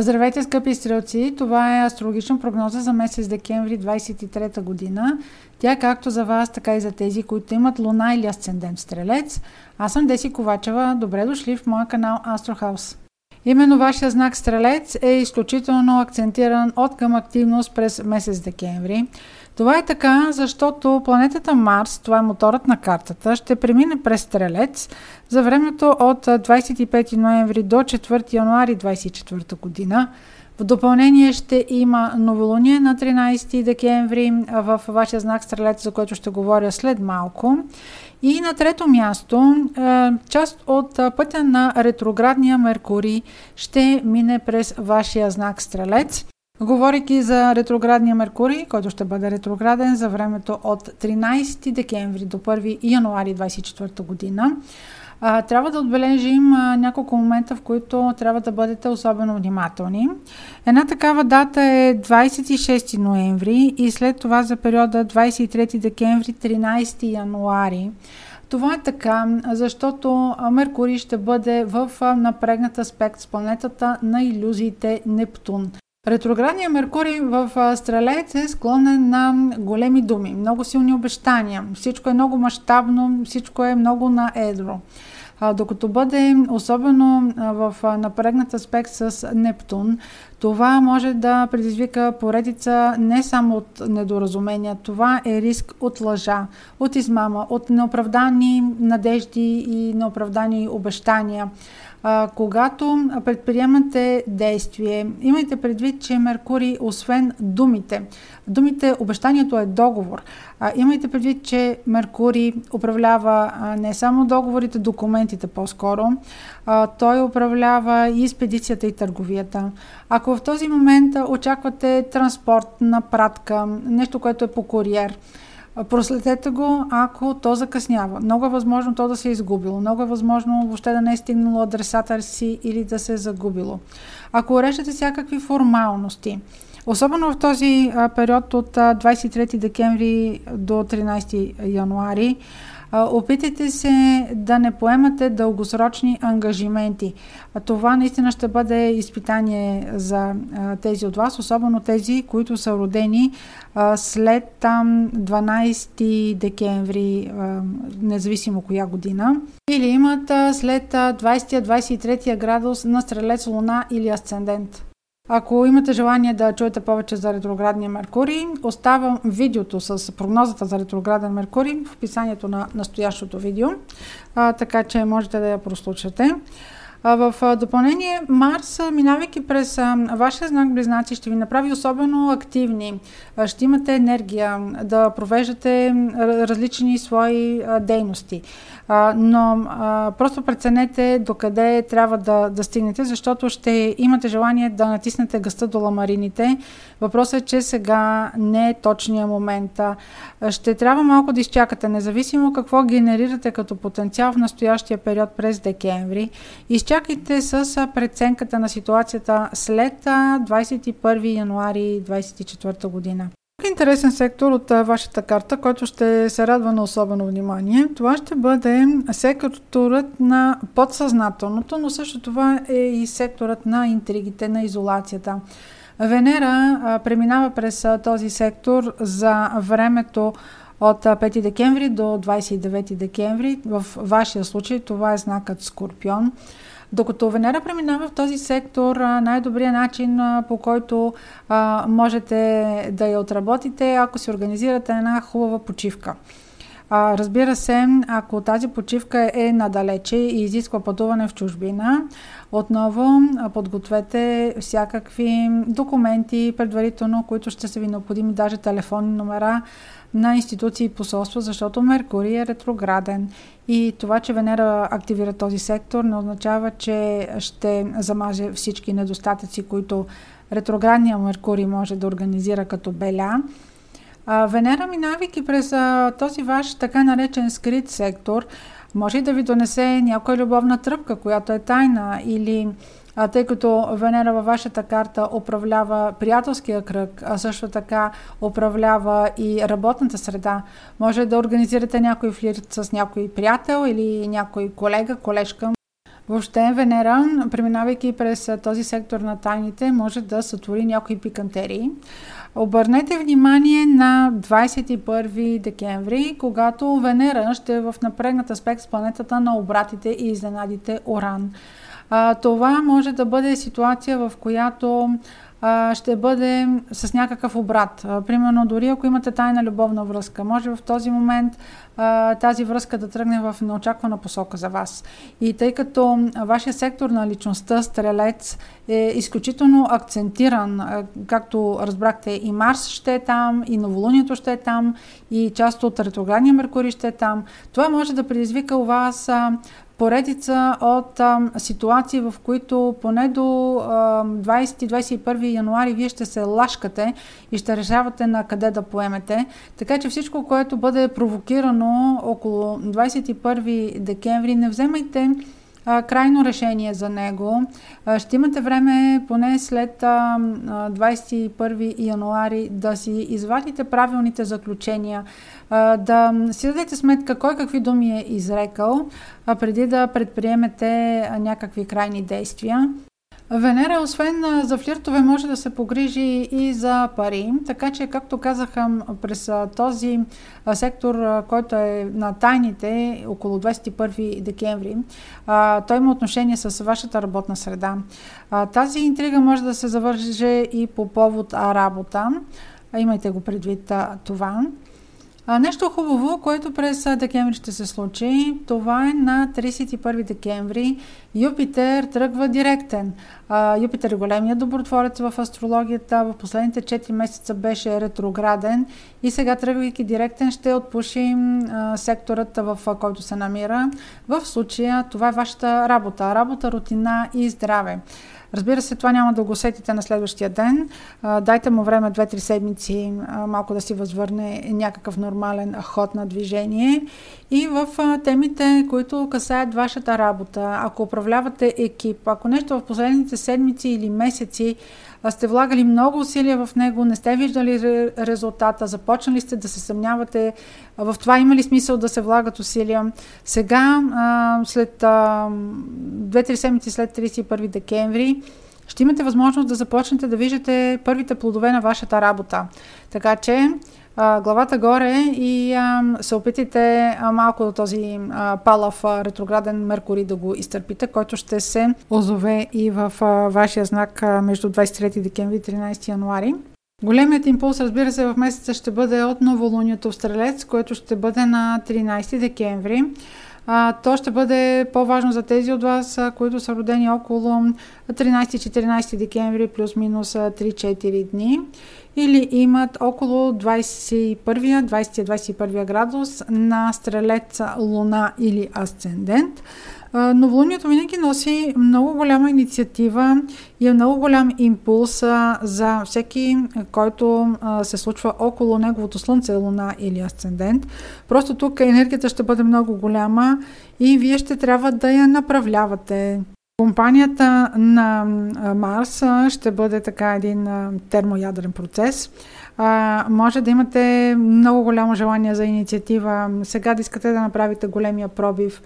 Здравейте, скъпи стрелци! Това е астрологична прогноза за месец декември 23 година. Тя е както за вас, така и за тези, които имат луна или асцендент стрелец. Аз съм Деси Ковачева. Добре дошли в моя канал Астрохаус. Именно вашия знак Стрелец е изключително акцентиран от към активност през месец декември. Това е така, защото планетата Марс, това е моторът на картата, ще премине през Стрелец за времето от 25 ноември до 4 януари 2024 година. В допълнение ще има новолуние на 13 декември в вашия знак Стрелец, за който ще говоря след малко. И на трето място, част от пътя на ретроградния Меркурий ще мине през вашия знак Стрелец. Говорейки за ретроградния Меркурий, който ще бъде ретрограден за времето от 13 декември до 1 януари 2024 година, трябва да отбележим няколко момента, в които трябва да бъдете особено внимателни. Една такава дата е 26 ноември и след това за периода 23 декември 13 януари. Това е така, защото Меркурий ще бъде в напрегнат аспект с планетата на иллюзиите Нептун. Ретроградният Меркурий в Стрелец е склонен на големи думи, много силни обещания. Всичко е много мащабно, всичко е много на едро. Докато бъде особено в напрегнат аспект с Нептун, това може да предизвика поредица не само от недоразумения, това е риск от лъжа, от измама, от неоправдани надежди и неоправдани обещания. Когато предприемате действие, имайте предвид, че Меркурий, освен думите, думите, обещанието е договор. А, имайте предвид, че Меркурий управлява а, не само договорите, документите по-скоро, а, той управлява и експедицията и търговията. Ако в този момент очаквате транспортна пратка, нещо, което е по куриер, Проследете го, ако то закъснява. Много е възможно то да се е изгубило. Много е възможно въобще да не е стигнало адресата си или да се е загубило. Ако режете всякакви формалности, особено в този период от 23 декември до 13 януари, Опитайте се да не поемате дългосрочни ангажименти. Това наистина ще бъде изпитание за тези от вас, особено тези, които са родени след 12 декември, независимо коя година, или имат след 20-23 градус на Стрелец, Луна или Асцендент. Ако имате желание да чуете повече за ретроградния Меркурий, оставям видеото с прогнозата за ретрограден Меркурий в описанието на настоящото видео, а, така че можете да я прослушате. В допълнение, Марс, минавайки през вашия знак Близнаци, ще ви направи особено активни. Ще имате енергия да провеждате различни свои дейности. Но просто преценете докъде трябва да, да стигнете, защото ще имате желание да натиснете гъста до ламарините. Въпросът е, че сега не е точния момент. Ще трябва малко да изчакате, независимо какво генерирате като потенциал в настоящия период през декември. Изчакайте изчакайте с преценката на ситуацията след 21 януари 2024 година. Интересен сектор от вашата карта, който ще се радва на особено внимание. Това ще бъде секторът на подсъзнателното, но също това е и секторът на интригите, на изолацията. Венера преминава през този сектор за времето от 5 декември до 29 декември. В вашия случай това е знакът Скорпион. Докато Венера преминава в този сектор, най-добрият начин по който можете да я отработите, ако си организирате една хубава почивка. А, разбира се, ако тази почивка е надалече и изисква пътуване в чужбина, отново подгответе всякакви документи предварително, които ще са ви необходими, даже телефонни номера на институции и посолства, защото Меркурий е ретрограден и това, че Венера активира този сектор, не означава, че ще замаже всички недостатъци, които ретроградния Меркурий може да организира като беля. Венера, минавайки през този ваш така наречен скрит сектор, може да ви донесе някоя любовна тръпка, която е тайна или а, тъй като Венера във вашата карта управлява приятелския кръг, а също така управлява и работната среда. Може да организирате някой флирт с някой приятел или някой колега, колежка. Въобще Венера, преминавайки през този сектор на тайните, може да сътвори някои пикантерии. Обърнете внимание на 21 декември, когато Венера ще е в напрегнат аспект с планетата на обратите и изненадите Оран. А, това може да бъде ситуация, в която ще бъде с някакъв обрат. Примерно, дори ако имате тайна любовна връзка, може в този момент тази връзка да тръгне в неочаквана посока за вас. И тъй като вашия сектор на личността, стрелец, е изключително акцентиран, както разбрахте, и Марс ще е там, и новолунието ще е там, и част от ретроградния Меркурий ще е там, това може да предизвика у вас поредица от а, ситуации, в които поне до 20-21 януари вие ще се лашкате и ще решавате на къде да поемете. Така че всичко, което бъде провокирано около 21 декември, не вземайте а, крайно решение за него. А, ще имате време поне след а, 21 януари да си извадите правилните заключения, а, да си дадете сметка кой какви думи е изрекал, а преди да предприемете някакви крайни действия. Венера, освен за флиртове, може да се погрижи и за пари, така че, както казаха, през този сектор, който е на тайните, около 21 декември, той има отношение с вашата работна среда. Тази интрига може да се завърже и по повод работа. Имайте го предвид това. Нещо хубаво, което през декември ще се случи, това е на 31 декември. Юпитер тръгва директен. Юпитер е големия добротворец в астрологията. В последните 4 месеца беше ретрограден и сега тръгвайки директен ще отпушим а, секторът, в който се намира. В случая това е вашата работа. Работа, рутина и здраве. Разбира се, това няма да го усетите на следващия ден. Дайте му време 2-3 седмици малко да си възвърне някакъв нормален ход на движение. И в темите, които касаят вашата работа, ако управлявате екип, ако нещо в последните седмици или месеци сте влагали много усилия в него, не сте виждали резултата, започнали сте да се съмнявате в това има ли смисъл да се влагат усилия. Сега, след 2-3 седмици след 31 декември, ще имате възможност да започнете да виждате първите плодове на вашата работа. Така че главата горе и се опитайте малко до този палав ретрограден Меркурий да го изтърпите, който ще се озове и в вашия знак между 23 декември и 13 януари. Големият импулс, разбира се, в месеца ще бъде от новолунието в Стрелец, което ще бъде на 13 декември. А, то ще бъде по-важно за тези от вас, които са родени около 13-14 декември плюс-минус 3-4 дни или имат около 21-21 градус на Стрелец, Луна или Асцендент. Новолунието винаги носи много голяма инициатива и е много голям импулс за всеки, който се случва около неговото Слънце, Луна или Асцендент. Просто тук енергията ще бъде много голяма и вие ще трябва да я направлявате. Компанията на Марс ще бъде така един термоядрен процес. Може да имате много голямо желание за инициатива, сега да искате да направите големия пробив.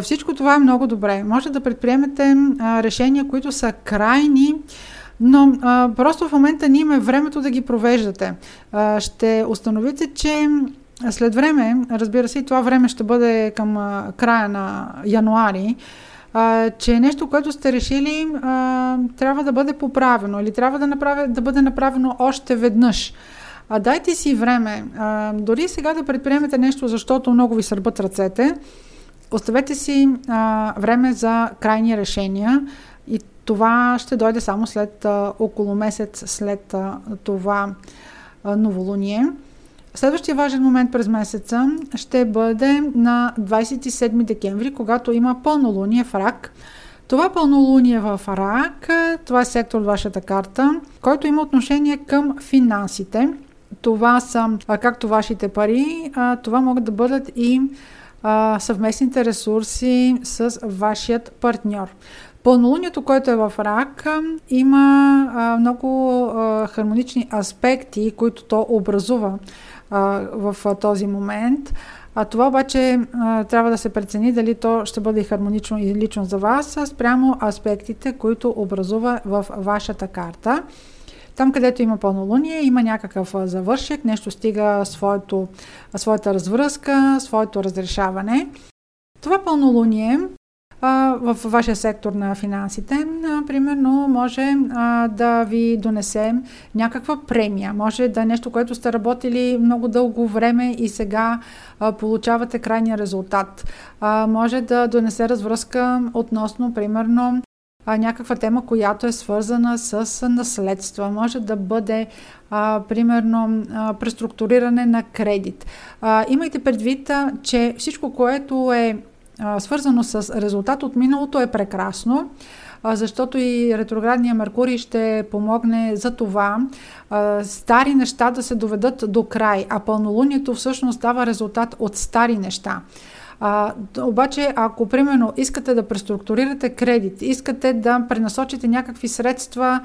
Всичко това е много добре. Може да предприемете решения, които са крайни, но просто в момента ние имаме времето да ги провеждате. Ще установите, че след време, разбира се, и това време ще бъде към края на януари, а, че нещо, което сте решили, а, трябва да бъде поправено или трябва да, направя, да бъде направено още веднъж. А, дайте си време. А, дори сега да предприемете нещо, защото много ви сърбат ръцете, оставете си а, време за крайни решения и това ще дойде само след а, около месец след а, това а, новолуние. Следващия важен момент през месеца ще бъде на 27 декември, когато има пълнолуние в Рак. Това пълнолуние в Рак, това е сектор от вашата карта, който има отношение към финансите. Това са както вашите пари, това могат да бъдат и съвместните ресурси с вашият партньор. Пълнолунието, което е в рак, има много хармонични аспекти, които то образува в този момент. А това обаче трябва да се прецени дали то ще бъде хармонично и лично за вас спрямо аспектите, които образува в вашата карта. Там, където има пълнолуние, има някакъв завършек, нещо стига своето, своята развръзка, своето разрешаване. Това пълнолуние в вашия сектор на финансите, примерно, може а, да ви донесе някаква премия. Може да е нещо, което сте работили много дълго време и сега а, получавате крайния резултат. А, може да донесе развръзка относно, примерно, а, някаква тема, която е свързана с наследство. Може да бъде, а, примерно, а, преструктуриране на кредит. А, имайте предвид, а, че всичко, което е свързано с резултат от миналото е прекрасно, защото и ретроградния Меркурий ще помогне за това стари неща да се доведат до край, а пълнолунието всъщност дава резултат от стари неща. А, обаче, ако примерно искате да преструктурирате кредит, искате да пренасочите някакви средства,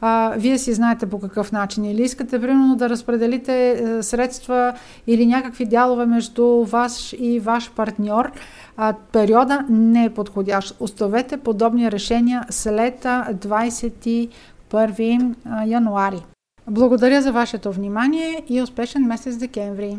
а, вие си знаете по какъв начин, или искате примерно да разпределите е, средства или някакви дялове между вас и ваш партньор, а, периода не е подходящ. Оставете подобни решения след 21 януари. Благодаря за вашето внимание и успешен месец декември!